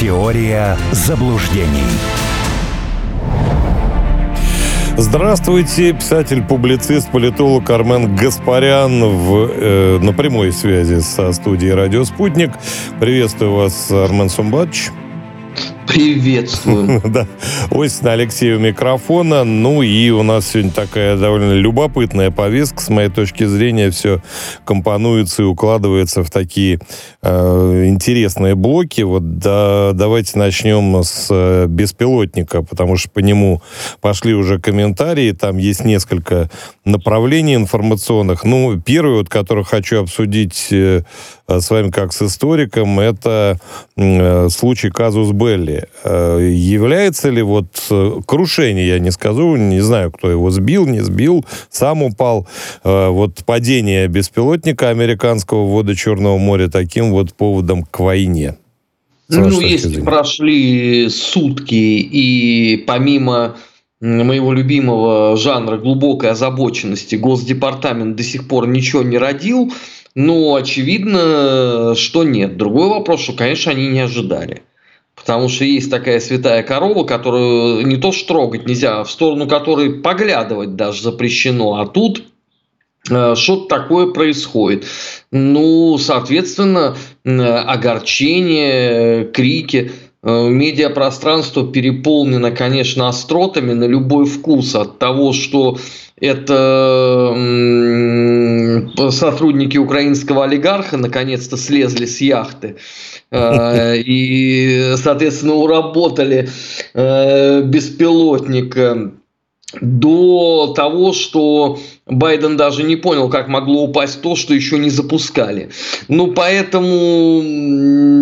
Теория заблуждений. Здравствуйте, писатель-публицист, политолог Армен Гаспарян в, э, на прямой связи со студией «Радио Спутник». Приветствую вас, Армен Сумбатович. Приветствую. Да. Осень Алексея у микрофона. Ну и у нас сегодня такая довольно любопытная повестка. С моей точки зрения, все компонуется и укладывается в такие э, интересные блоки. Вот да, давайте начнем с э, беспилотника, потому что по нему пошли уже комментарии. Там есть несколько направлений информационных. Ну, первый, вот, который хочу обсудить э, с вами как с историком, это э, случай казус Белли. Э, является ли вот э, крушение, я не скажу, не знаю, кто его сбил, не сбил, сам упал, э, вот падение беспилотника американского в воды Черного моря таким вот поводом к войне? Ну, если прошли сутки, и помимо моего любимого жанра глубокой озабоченности Госдепартамент до сих пор ничего не родил, ну, очевидно, что нет. Другой вопрос, что, конечно, они не ожидали. Потому что есть такая святая корова, которую не то что трогать нельзя, а в сторону которой поглядывать даже запрещено. А тут э, что-то такое происходит. Ну, соответственно, огорчение, крики. Э, медиапространство переполнено, конечно, остротами на любой вкус от того, что это сотрудники украинского олигарха наконец-то слезли с яхты э, и, соответственно, уработали э, беспилотник до того, что Байден даже не понял, как могло упасть то, что еще не запускали. Ну, поэтому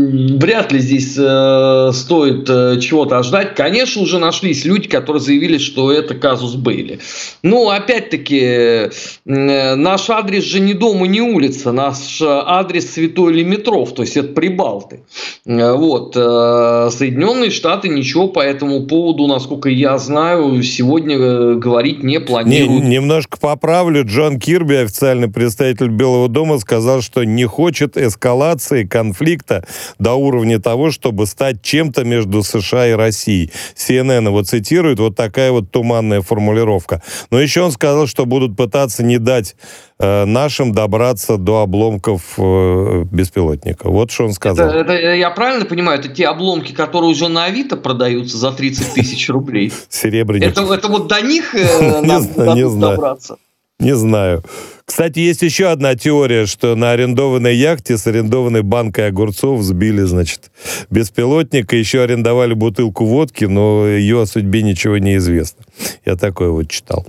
вряд ли здесь э, стоит э, чего-то ожидать. Конечно, уже нашлись люди, которые заявили, что это казус Бейли. Ну, опять-таки, э, наш адрес же не дом не улица. Наш адрес Святой Лимитров, то есть это Прибалты. Э, вот. Э, Соединенные Штаты ничего по этому поводу, насколько я знаю, сегодня э, говорить не планируют. Не, немножко поправ поправлю, Джон Кирби, официальный представитель Белого дома, сказал, что не хочет эскалации конфликта до уровня того, чтобы стать чем-то между США и Россией. CNN его цитирует, вот такая вот туманная формулировка. Но еще он сказал, что будут пытаться не дать э, нашим добраться до обломков э, беспилотника. Вот что он сказал. Это, это, я правильно понимаю, это те обломки, которые уже на Авито продаются за 30 тысяч рублей? Серебряник. Это, это вот до них э, надо добраться? Не знаю. Кстати, есть еще одна теория, что на арендованной яхте с арендованной банкой огурцов сбили, значит, беспилотник, и еще арендовали бутылку водки, но ее о судьбе ничего не известно. Я такое вот читал.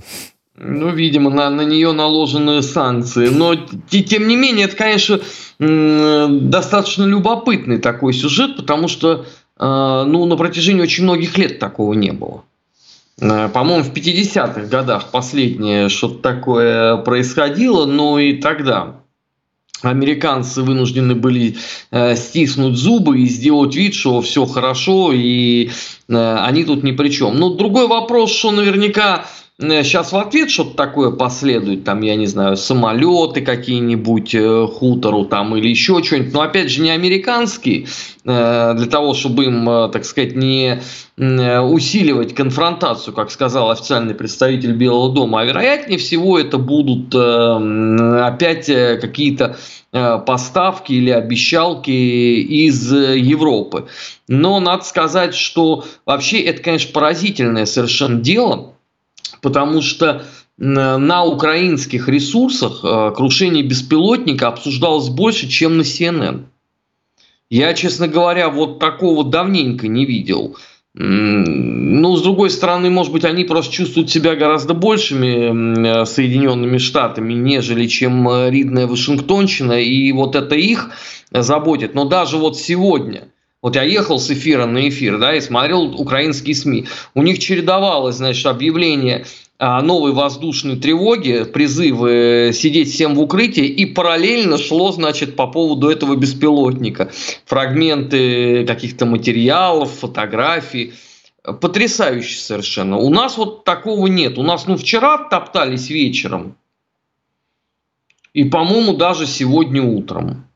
Ну, видимо, на, на нее наложены санкции. Но, тем не менее, это, конечно, достаточно любопытный такой сюжет, потому что э, ну, на протяжении очень многих лет такого не было. Э, по-моему, в 50-х годах последнее что-то такое происходило, но и тогда американцы вынуждены были э, стиснуть зубы и сделать вид, что все хорошо, и э, они тут ни при чем. Но другой вопрос, что наверняка сейчас в ответ что-то такое последует, там, я не знаю, самолеты какие-нибудь, э, хутору там или еще что-нибудь, но опять же не американские, э, для того, чтобы им, э, так сказать, не усиливать конфронтацию, как сказал официальный представитель Белого дома, а вероятнее всего это будут опять какие-то поставки или обещалки из Европы. Но надо сказать, что вообще это, конечно, поразительное совершенно дело, потому что на украинских ресурсах э, крушение беспилотника обсуждалось больше, чем на CNN. Я, честно говоря, вот такого давненько не видел. Ну, с другой стороны, может быть, они просто чувствуют себя гораздо большими Соединенными Штатами, нежели чем э, ридная Вашингтонщина, и вот это их заботит. Но даже вот сегодня – вот я ехал с эфира на эфир, да, и смотрел украинские СМИ. У них чередовалось, значит, объявление новой воздушной тревоге, призывы сидеть всем в укрытии, и параллельно шло, значит, по поводу этого беспилотника. Фрагменты каких-то материалов, фотографий. Потрясающе совершенно. У нас вот такого нет. У нас, ну, вчера топтались вечером. И, по-моему, даже сегодня утром.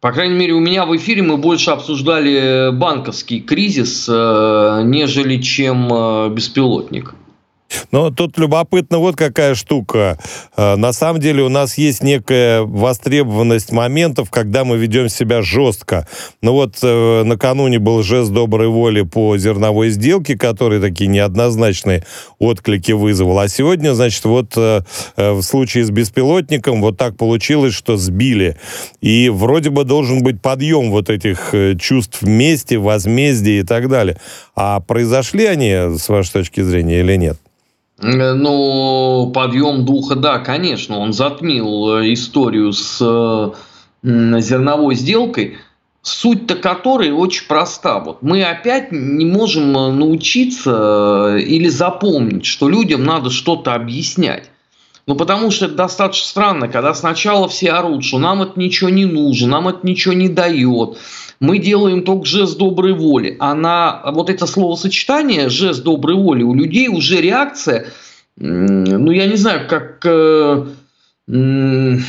По крайней мере, у меня в эфире мы больше обсуждали банковский кризис, э, нежели чем э, беспилотник. Но тут любопытно вот какая штука. Э, на самом деле у нас есть некая востребованность моментов, когда мы ведем себя жестко. Ну вот э, накануне был жест доброй воли по зерновой сделке, который такие неоднозначные отклики вызвал. А сегодня, значит, вот э, в случае с беспилотником вот так получилось, что сбили. И вроде бы должен быть подъем вот этих чувств мести, возмездия и так далее. А произошли они, с вашей точки зрения, или нет? Э, ну, подъем духа, да, конечно, он затмил э, историю с зерновой сделкой, суть-то которой очень проста. Вот мы опять не можем э, научиться или запомнить, что людям надо что-то объяснять. Ну, потому что это достаточно странно, когда сначала все орут, что нам это ничего не нужно, нам это ничего не дает мы делаем только жест доброй воли. А на вот это словосочетание жест доброй воли у людей уже реакция, ну я не знаю, как... Э, ну,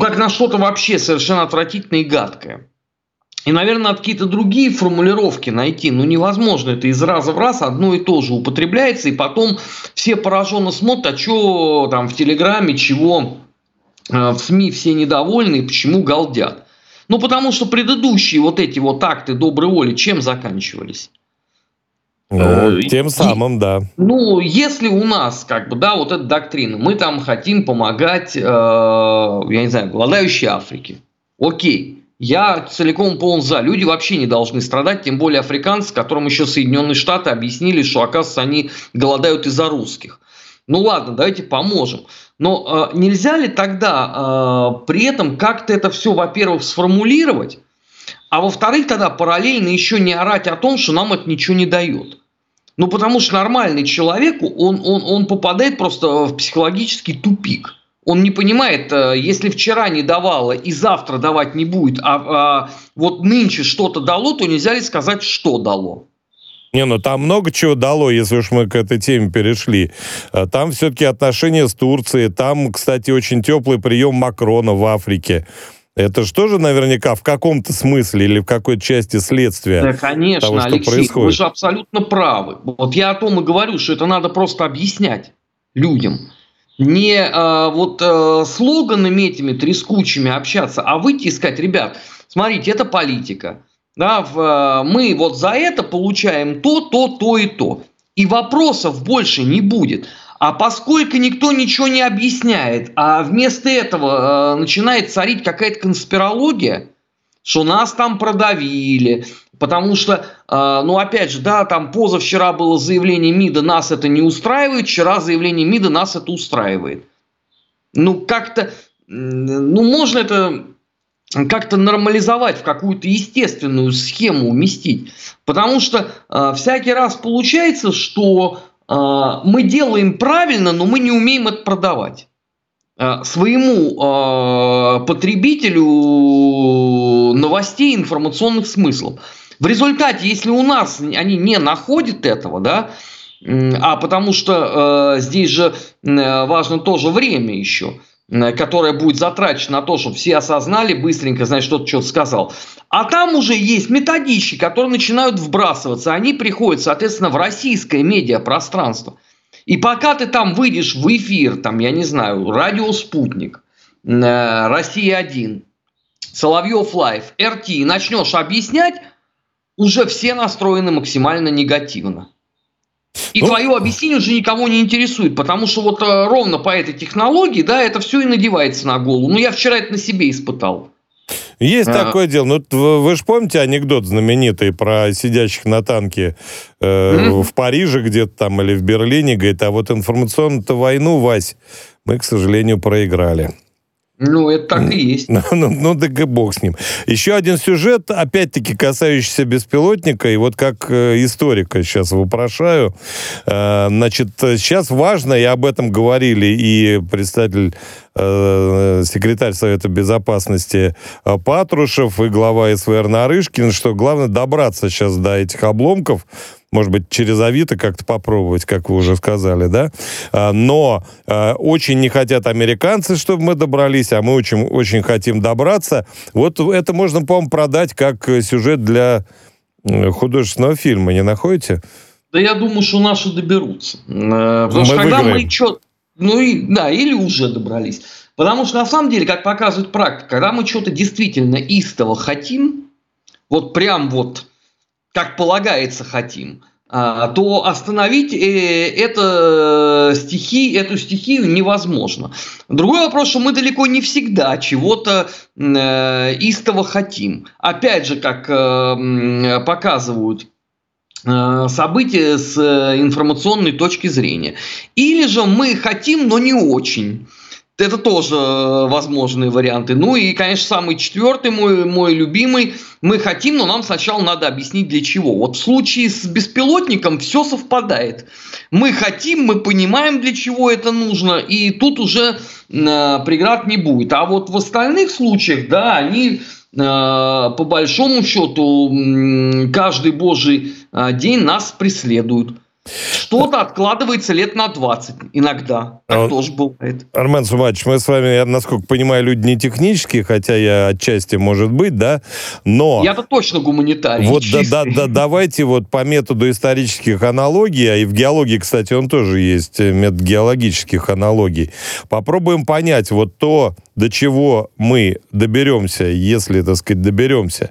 как на что-то вообще совершенно отвратительное и гадкое. И, наверное, надо какие-то другие формулировки найти. Ну, невозможно. Это из раза в раз одно и то же употребляется. И потом все пораженно смотрят, а что там в Телеграме, чего э, в СМИ все недовольны, почему галдят. Ну, потому что предыдущие вот эти вот акты доброй воли чем заканчивались? Ну, э, тем самым, и, да. Ну, если у нас, как бы, да, вот эта доктрина, мы там хотим помогать, э, я не знаю, голодающей Африке. Окей, я целиком полон за. Люди вообще не должны страдать, тем более африканцы, которым еще Соединенные Штаты объяснили, что, оказывается, они голодают из-за русских. Ну ладно, давайте поможем. Но э, нельзя ли тогда э, при этом как-то это все, во-первых, сформулировать, а во-вторых, тогда параллельно еще не орать о том, что нам это ничего не дает. Ну, потому что нормальный человек, он, он, он попадает просто в психологический тупик. Он не понимает, э, если вчера не давало и завтра давать не будет, а, а вот нынче что-то дало, то нельзя ли сказать, что дало. Не, ну там много чего дало, если уж мы к этой теме перешли. А там все-таки отношения с Турцией, там, кстати, очень теплый прием Макрона в Африке. Это же тоже наверняка в каком-то смысле или в какой-то части следствия. Да, конечно, того, что Алексей, происходит. вы же абсолютно правы. Вот я о том и говорю, что это надо просто объяснять людям. Не э, вот э, слоганами этими трескучими общаться, а выйти и сказать, ребят, смотрите, это политика да, в, э, мы вот за это получаем то, то, то и то. И вопросов больше не будет. А поскольку никто ничего не объясняет, а вместо этого э, начинает царить какая-то конспирология, что нас там продавили, потому что, э, ну опять же, да, там позавчера было заявление МИДа, нас это не устраивает, вчера заявление МИДа, нас это устраивает. Ну как-то, ну можно это как-то нормализовать, в какую-то естественную схему уместить. Потому что э, всякий раз получается, что э, мы делаем правильно, но мы не умеем это продавать своему э, потребителю новостей, информационных смыслов. В результате, если у нас они не находят этого, да, а потому что э, здесь же э, важно тоже время еще – Э, которая будет затрачена на то, чтобы все осознали быстренько, значит, что-то что-то сказал. А там уже есть методички, которые начинают вбрасываться. Они приходят, соответственно, в российское медиапространство. И пока ты там выйдешь в эфир, там, я не знаю, радио «Спутник», э, «Россия-1», «Соловьев Live», «RT», и начнешь объяснять, уже все настроены максимально негативно. И ну, твое объяснение уже никого не интересует, потому что вот э, ровно по этой технологии, да, это все и надевается на голову. Ну, я вчера это на себе испытал. Есть а... такое дело. Ну, вы, вы же помните анекдот знаменитый про сидящих на танке э, mm-hmm. в Париже где-то там или в Берлине? Говорит, а вот информационную-то войну, Вась, мы, к сожалению, проиграли. Ну, это так и есть. Ну, ну, ну так и бог с ним. Еще один сюжет, опять-таки, касающийся беспилотника, и вот как э, историка сейчас вопрошаю. Э, значит, сейчас важно, и об этом говорили и представитель э, секретарь Совета Безопасности Патрушев и глава СВР Нарышкин, что главное добраться сейчас до этих обломков, может быть, через Авито как-то попробовать, как вы уже сказали, да? А, но а, очень не хотят американцы, чтобы мы добрались, а мы очень, очень хотим добраться. Вот это можно, по-моему, продать как сюжет для художественного фильма, не находите? Да я думаю, что наши доберутся. Э, потому мы что когда выиграем. мы что... Ну и, да, или уже добрались. Потому что на самом деле, как показывает практика, когда мы что-то действительно истово хотим, вот прям вот, как полагается, хотим, а, то остановить э, это стихи, эту стихию невозможно. Другой вопрос, что мы далеко не всегда чего-то э, истово хотим. Опять же, как показывают Э, события с информационной точки зрения. Или же мы хотим, но не очень. Это тоже э, возможные варианты. Ну и, конечно, самый четвертый, мой, мой любимый. Мы хотим, но нам сначала надо объяснить для чего. Вот в случае с беспилотником все совпадает. Мы хотим, мы понимаем, для чего это нужно, и тут уже э, преград не будет. А вот в остальных случаях, да, они Э, по большому счету каждый божий э, день нас преследуют. Что-то откладывается лет на 20 иногда. Так а, тоже бывает. Армен Сумач, мы с вами, я, насколько понимаю, люди не технические, хотя я отчасти, может быть, да, но... Я-то точно гуманитарий. Вот да, да, да, давайте вот по методу исторических аналогий, а и в геологии, кстати, он тоже есть, э, метод геологических аналогий, попробуем понять вот то, до чего мы доберемся, если, так сказать, доберемся,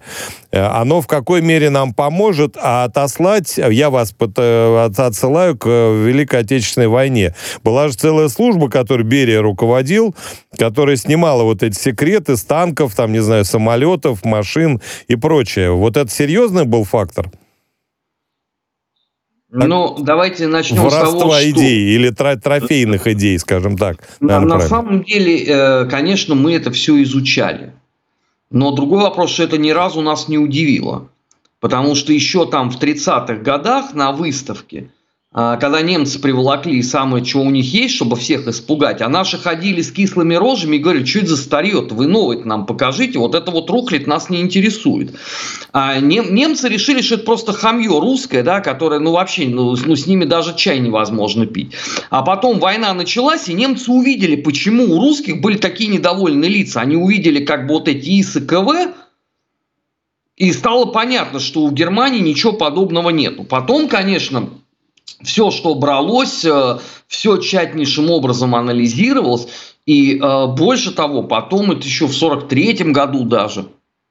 оно в какой мере нам поможет, а отослать, я вас отсылаю к Великой Отечественной войне. Была же целая служба, которой Берия руководил, которая снимала вот эти секреты с танков, там, не знаю, самолетов, машин и прочее. Вот это серьезный был фактор? Ну, давайте начнем Воровства с того, что... идей или трофейных идей, скажем так. На, на самом деле, э, конечно, мы это все изучали. Но другой вопрос, что это ни разу нас не удивило. Потому что еще там в 30-х годах на выставке – когда немцы приволокли самое, что у них есть, чтобы всех испугать, а наши ходили с кислыми рожами и говорили, что это за старье вы новое нам покажите, вот это вот рухлит нас не интересует. А нем, немцы решили, что это просто хамье русское, да, которое, ну вообще, ну, ну с ними даже чай невозможно пить. А потом война началась, и немцы увидели, почему у русских были такие недовольные лица. Они увидели как бы вот эти ИС и КВ, и стало понятно, что у Германии ничего подобного нету. Потом, конечно, все, что бралось, э, все тщательнейшим образом анализировалось. И э, больше того, потом это еще в 43 году даже,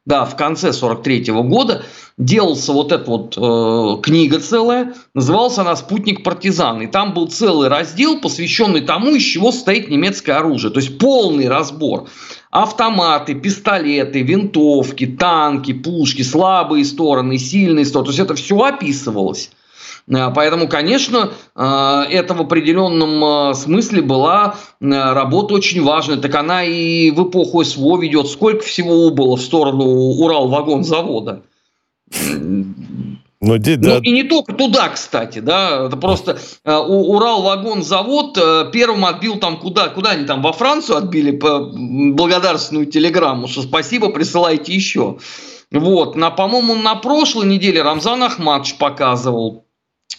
да, в конце 43 -го года делался вот эта вот э, книга целая, называлась она «Спутник партизан». И там был целый раздел, посвященный тому, из чего состоит немецкое оружие. То есть полный разбор. Автоматы, пистолеты, винтовки, танки, пушки, слабые стороны, сильные стороны. То есть это все описывалось. Э, поэтому, конечно, э, это в определенном э, смысле была работа очень важная. Так она и в эпоху СВО ведет. Сколько всего убыло в сторону Урал-вагонзавода? Ну, да. ну, и не только туда, кстати, да, это просто э, Урал-вагонзавод э, первым отбил там куда, куда они там во Францию отбили по благодарственную телеграмму, что спасибо, присылайте еще. Вот, на, по-моему, на прошлой неделе Рамзан Ахмадович показывал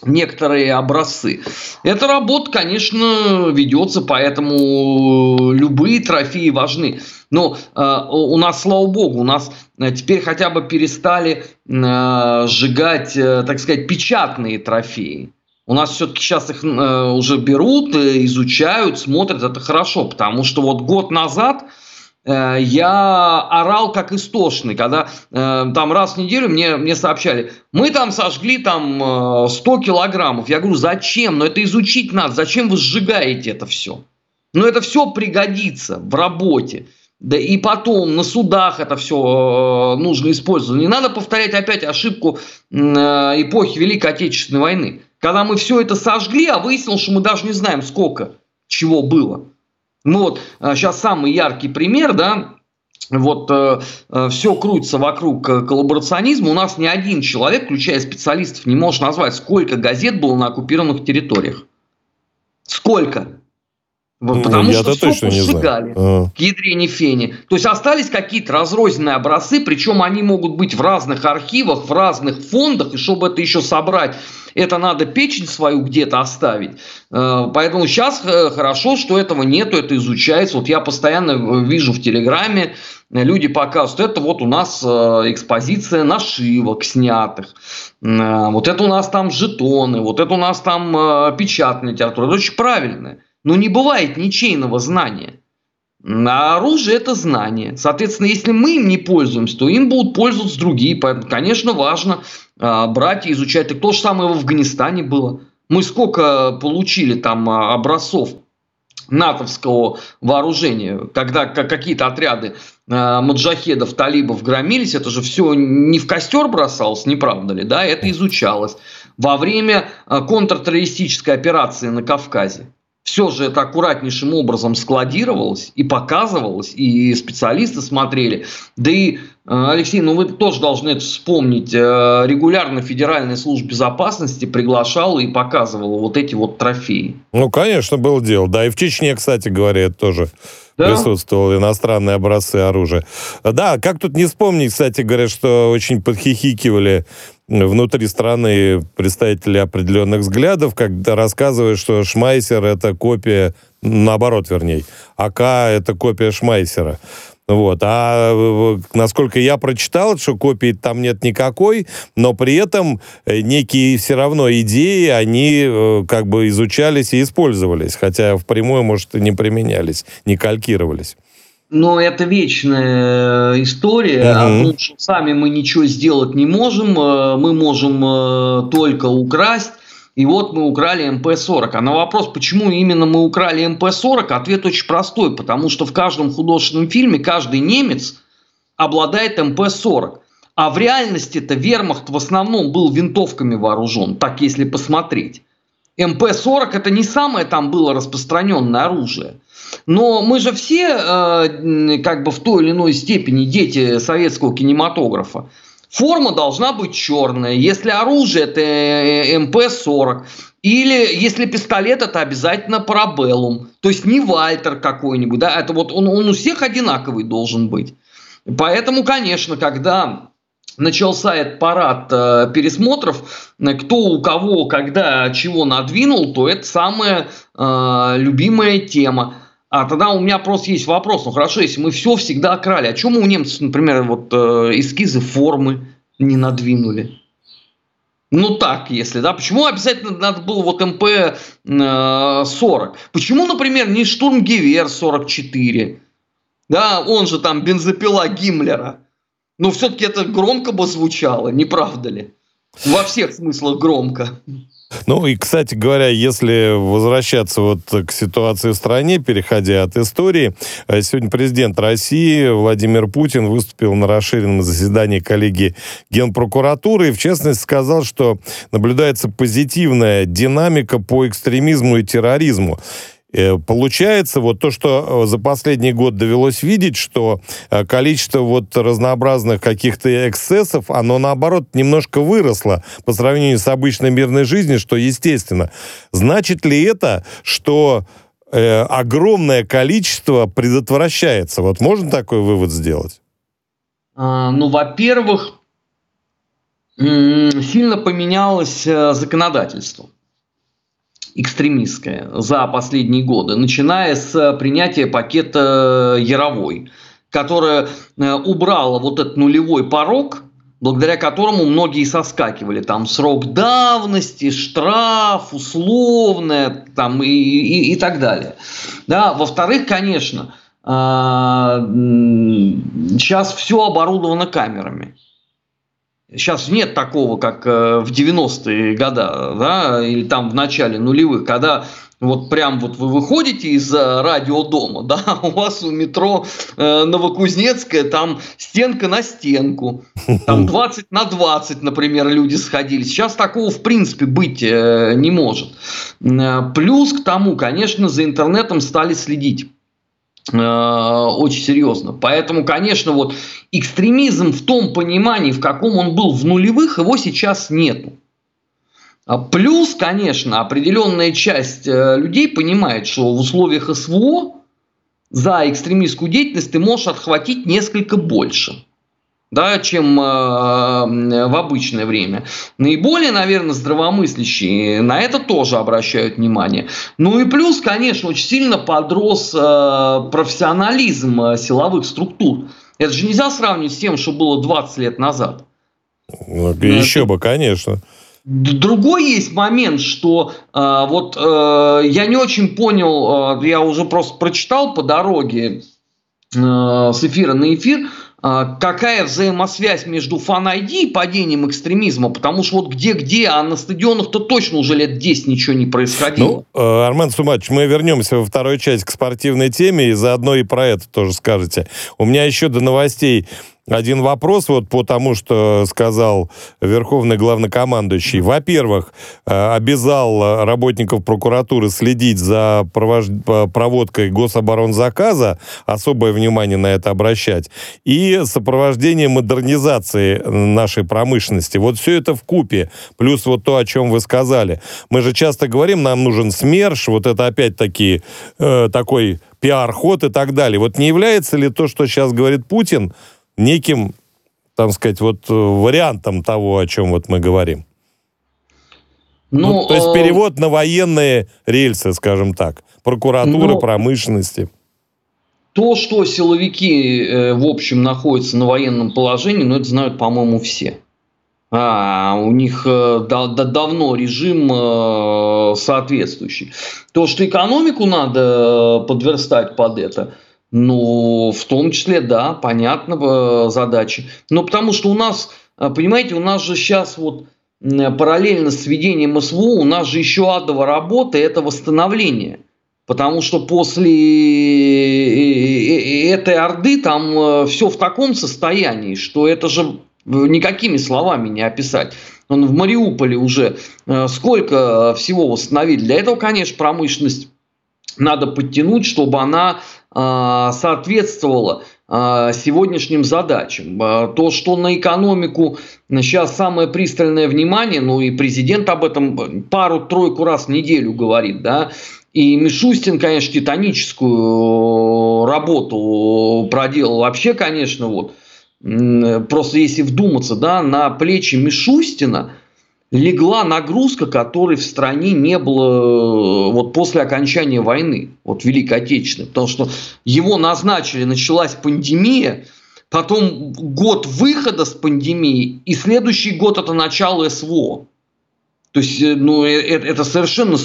некоторые образцы. Эта работа, конечно, ведется, поэтому любые трофеи важны. Но э, у нас, слава богу, у нас э, теперь хотя бы перестали э, сжигать, э, так сказать, печатные трофеи. У нас все-таки сейчас их э, уже берут, э, изучают, смотрят, это хорошо, потому что вот год назад Э, я орал как истошный, когда э, там раз в неделю мне, мне сообщали, мы там сожгли там 100 э, килограммов. Я говорю, зачем? Но это изучить надо. Зачем вы сжигаете это все? Но это все пригодится в работе. Да и потом на судах это все нужно использовать. Не надо повторять опять ошибку эпохи Великой Отечественной войны. Когда мы все это сожгли, а выяснилось, что мы даже не знаем, сколько чего было. Ну вот, сейчас э, самый яркий пример, да, вот э, э, все крутится вокруг э, коллаборационизма. У нас ни один человек, включая специалистов, не может назвать, сколько газет было на оккупированных территориях. Сколько? Ну, потому что точно не сжигали знаю. к ядрене фени. То есть остались какие-то разрозненные образцы, причем они могут быть в разных архивах, в разных фондах, и чтобы это еще собрать, это надо печень свою где-то оставить. Э, поэтому сейчас э, хорошо, что этого нету, это изучается. Вот я постоянно вижу в Телеграме, люди показывают, это вот у нас э, экспозиция нашивок снятых, вот это у нас там жетоны, вот это у нас там печатная литература. Это очень правильно. Но не бывает ничейного знания. А оружие – это знание. Соответственно, если мы им не пользуемся, то им будут пользоваться другие. Поэтому, конечно, важно а, брать и изучать. И то же самое в Афганистане было. Мы сколько получили там а, образцов натовского вооружения, когда какие-то отряды э, маджахедов, талибов громились, это же все не в костер бросалось, не правда ли, да, это изучалось во время контртеррористической операции на Кавказе все же это аккуратнейшим образом складировалось и показывалось, и специалисты смотрели. Да и, Алексей, ну вы тоже должны это вспомнить, э, регулярно Федеральная служба безопасности приглашала и показывала вот эти вот трофеи. Ну, конечно, было дело. Да, и в Чечне, кстати говоря, это тоже да? присутствовали иностранные образцы оружия. Да, как тут не вспомнить, кстати говоря, что очень подхихикивали внутри страны представители определенных взглядов, когда рассказывают, что Шмайсер это копия, наоборот, вернее, АК это копия Шмайсера. Вот. А насколько я прочитал, что копии там нет никакой, но при этом э, некие все равно идеи, они э, как бы изучались и использовались, хотя впрямую, может, и не применялись, не калькировались. Но это вечная э, история, угу. потому что сами мы ничего сделать не можем, мы можем только украсть. И вот мы украли МП-40. А на вопрос, почему именно мы украли МП-40, ответ очень простой. Потому что в каждом художественном фильме каждый немец обладает МП-40. А в реальности-то вермахт в основном был винтовками вооружен, так если посмотреть. МП-40 это не самое там было распространенное оружие. Но мы же все э, как бы в той или иной степени дети советского кинематографа. Форма должна быть черная. Если оружие, это э, МП-40. Или если пистолет, это обязательно парабеллум. То есть не Вальтер какой-нибудь. Да? Это вот он, он у всех одинаковый должен быть. Поэтому, конечно, когда начался этот парад э, пересмотров, э, кто у кого, когда, чего надвинул, то это самая э, любимая тема. А тогда у меня просто есть вопрос. Ну хорошо, если мы все всегда крали, а чем у немцев, например, вот э, эскизы формы не надвинули? Ну так, если, да. Почему обязательно надо было вот МП-40? Э, Почему, например, не штурмгевер 44? Да, он же там бензопила Гиммлера. Но все-таки это громко бы звучало, не правда ли? Во всех смыслах громко. Ну и, кстати говоря, если возвращаться вот к ситуации в стране, переходя от истории, э, сегодня президент России Владимир Путин выступил на расширенном заседании коллегии Генпрокуратуры и, в частности, сказал, что наблюдается позитивная динамика по экстремизму и терроризму. Э, получается вот то, что э, за последний год довелось видеть, что э, количество вот разнообразных каких-то эксцессов, оно наоборот немножко выросло по сравнению с обычной мирной жизнью, что естественно. Значит ли это, что э, огромное количество предотвращается? Вот можно такой вывод сделать? А, ну, во-первых, сильно поменялось законодательство экстремистская за последние годы, начиная с принятия пакета Яровой, которая э, убрала вот этот нулевой порог, благодаря которому многие соскакивали. Там срок давности, штраф, условное там, и, и, и так далее. Да, во-вторых, конечно, сейчас все оборудовано камерами. Сейчас нет такого, как э, в 90-е годы, да, или там в начале нулевых, когда вот прям вот вы выходите из радиодома, да, у вас у метро э, Новокузнецкая, там стенка на стенку, там 20 на 20, например, люди сходили. Сейчас такого в принципе быть э, не может. Э, плюс к тому, конечно, за интернетом стали следить. Э, очень серьезно. Поэтому, конечно, вот экстремизм в том понимании, в каком он был в нулевых, его сейчас нету. А плюс, конечно, определенная часть э, людей понимает, что в условиях СВО за экстремистскую деятельность ты можешь отхватить несколько больше да, чем э, в обычное время. Наиболее, наверное, здравомыслящие на это тоже обращают внимание. Ну и плюс, конечно, очень сильно подрос э, профессионализм э, силовых структур. Это же нельзя сравнивать с тем, что было 20 лет назад. Ну, еще это... бы, конечно. Другой есть момент, что э, вот э, я не очень понял, э, я уже просто прочитал по дороге э, с эфира на эфир, э, какая взаимосвязь между фан-ID и падением экстремизма, потому что вот где-где, а на стадионах-то точно уже лет 10 ничего не происходило. Ну, э, Армен Сумач, мы вернемся во второй часть к спортивной теме, и заодно и про это тоже скажете. У меня еще до новостей один вопрос вот по тому, что сказал Верховный Главнокомандующий. Во-первых, э, обязал работников прокуратуры следить за проводкой гособоронзаказа, особое внимание на это обращать, и сопровождение модернизации нашей промышленности. Вот все это в купе, плюс вот то, о чем вы сказали. Мы же часто говорим, нам нужен СМЕРШ, вот это опять-таки э, такой пиар-ход и так далее. Вот не является ли то, что сейчас говорит Путин, неким, там сказать, вот э, вариантом того, о чем вот мы говорим. Ну, ну, то есть э, перевод на военные рельсы, скажем так. Прокуратура, ну, промышленности. То, что силовики, э, в общем, находятся на военном положении, ну, это знают, по-моему, все. А, у них да, да, давно режим соответствующий. То, что экономику надо подверстать под это, ну, в том числе, да, понятно, э, задачи. Но потому что у нас, э, понимаете, у нас же сейчас вот параллельно с введением СВО у нас же еще адовая работа – это восстановление. Потому что после э, этой Орды там все в таком состоянии, что это же никакими словами не описать. Он в Мариуполе уже сколько всего восстановили. Для этого, конечно, промышленность надо подтянуть, чтобы она а, соответствовала а, сегодняшним задачам. А, то, что на экономику сейчас самое пристальное внимание, ну и президент об этом пару-тройку раз в неделю говорит, да, и Мишустин, конечно, титаническую работу проделал. Вообще, конечно, вот, просто если вдуматься, да, на плечи Мишустина – легла нагрузка, которой в стране не было э, вот после окончания войны, вот Великой Отечественной, потому что его назначили, началась пандемия, потом год выхода с пандемии, и следующий год это начало СВО. То есть, э, ну, это, это совершенно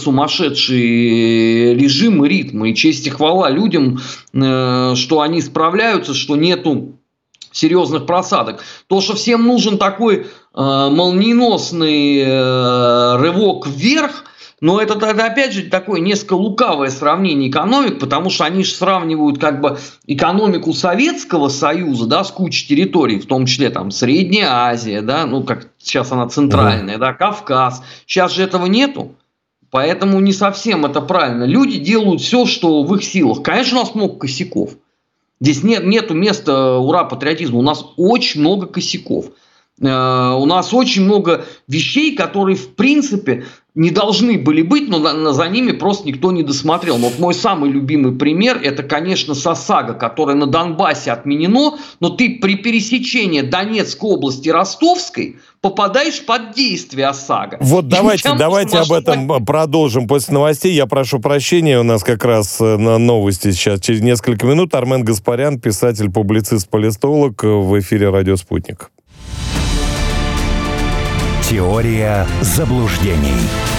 режим и ритм. И честь и хвала людям, э, что они справляются, что нету серьезных просадок. То, что всем нужен такой э, молниеносный э, рывок вверх, но это, это опять же такое несколько лукавое сравнение экономик, потому что они же сравнивают как бы экономику Советского Союза, да, с кучей территорий, в том числе там Средняя Азия, да, ну как сейчас она центральная, да, Кавказ. Сейчас же этого нету. Поэтому не совсем это правильно. Люди делают все, что в их силах. Конечно, у нас много косяков. Здесь нет, нету места ура патриотизму. У нас очень много косяков. Э, у нас очень много вещей, которые в принципе не должны были быть, но за ними просто никто не досмотрел. Но вот мой самый любимый пример это, конечно, СОСАГО, которое на Донбассе отменено, но ты при пересечении Донецкой области Ростовской попадаешь под действие ОСАГО. Вот давайте, давайте об этом продолжим после новостей. Я прошу прощения, у нас как раз э, на новости сейчас через несколько минут. Армен Гаспарян, писатель, публицист, политолог в эфире «Радио Спутник». Теория заблуждений.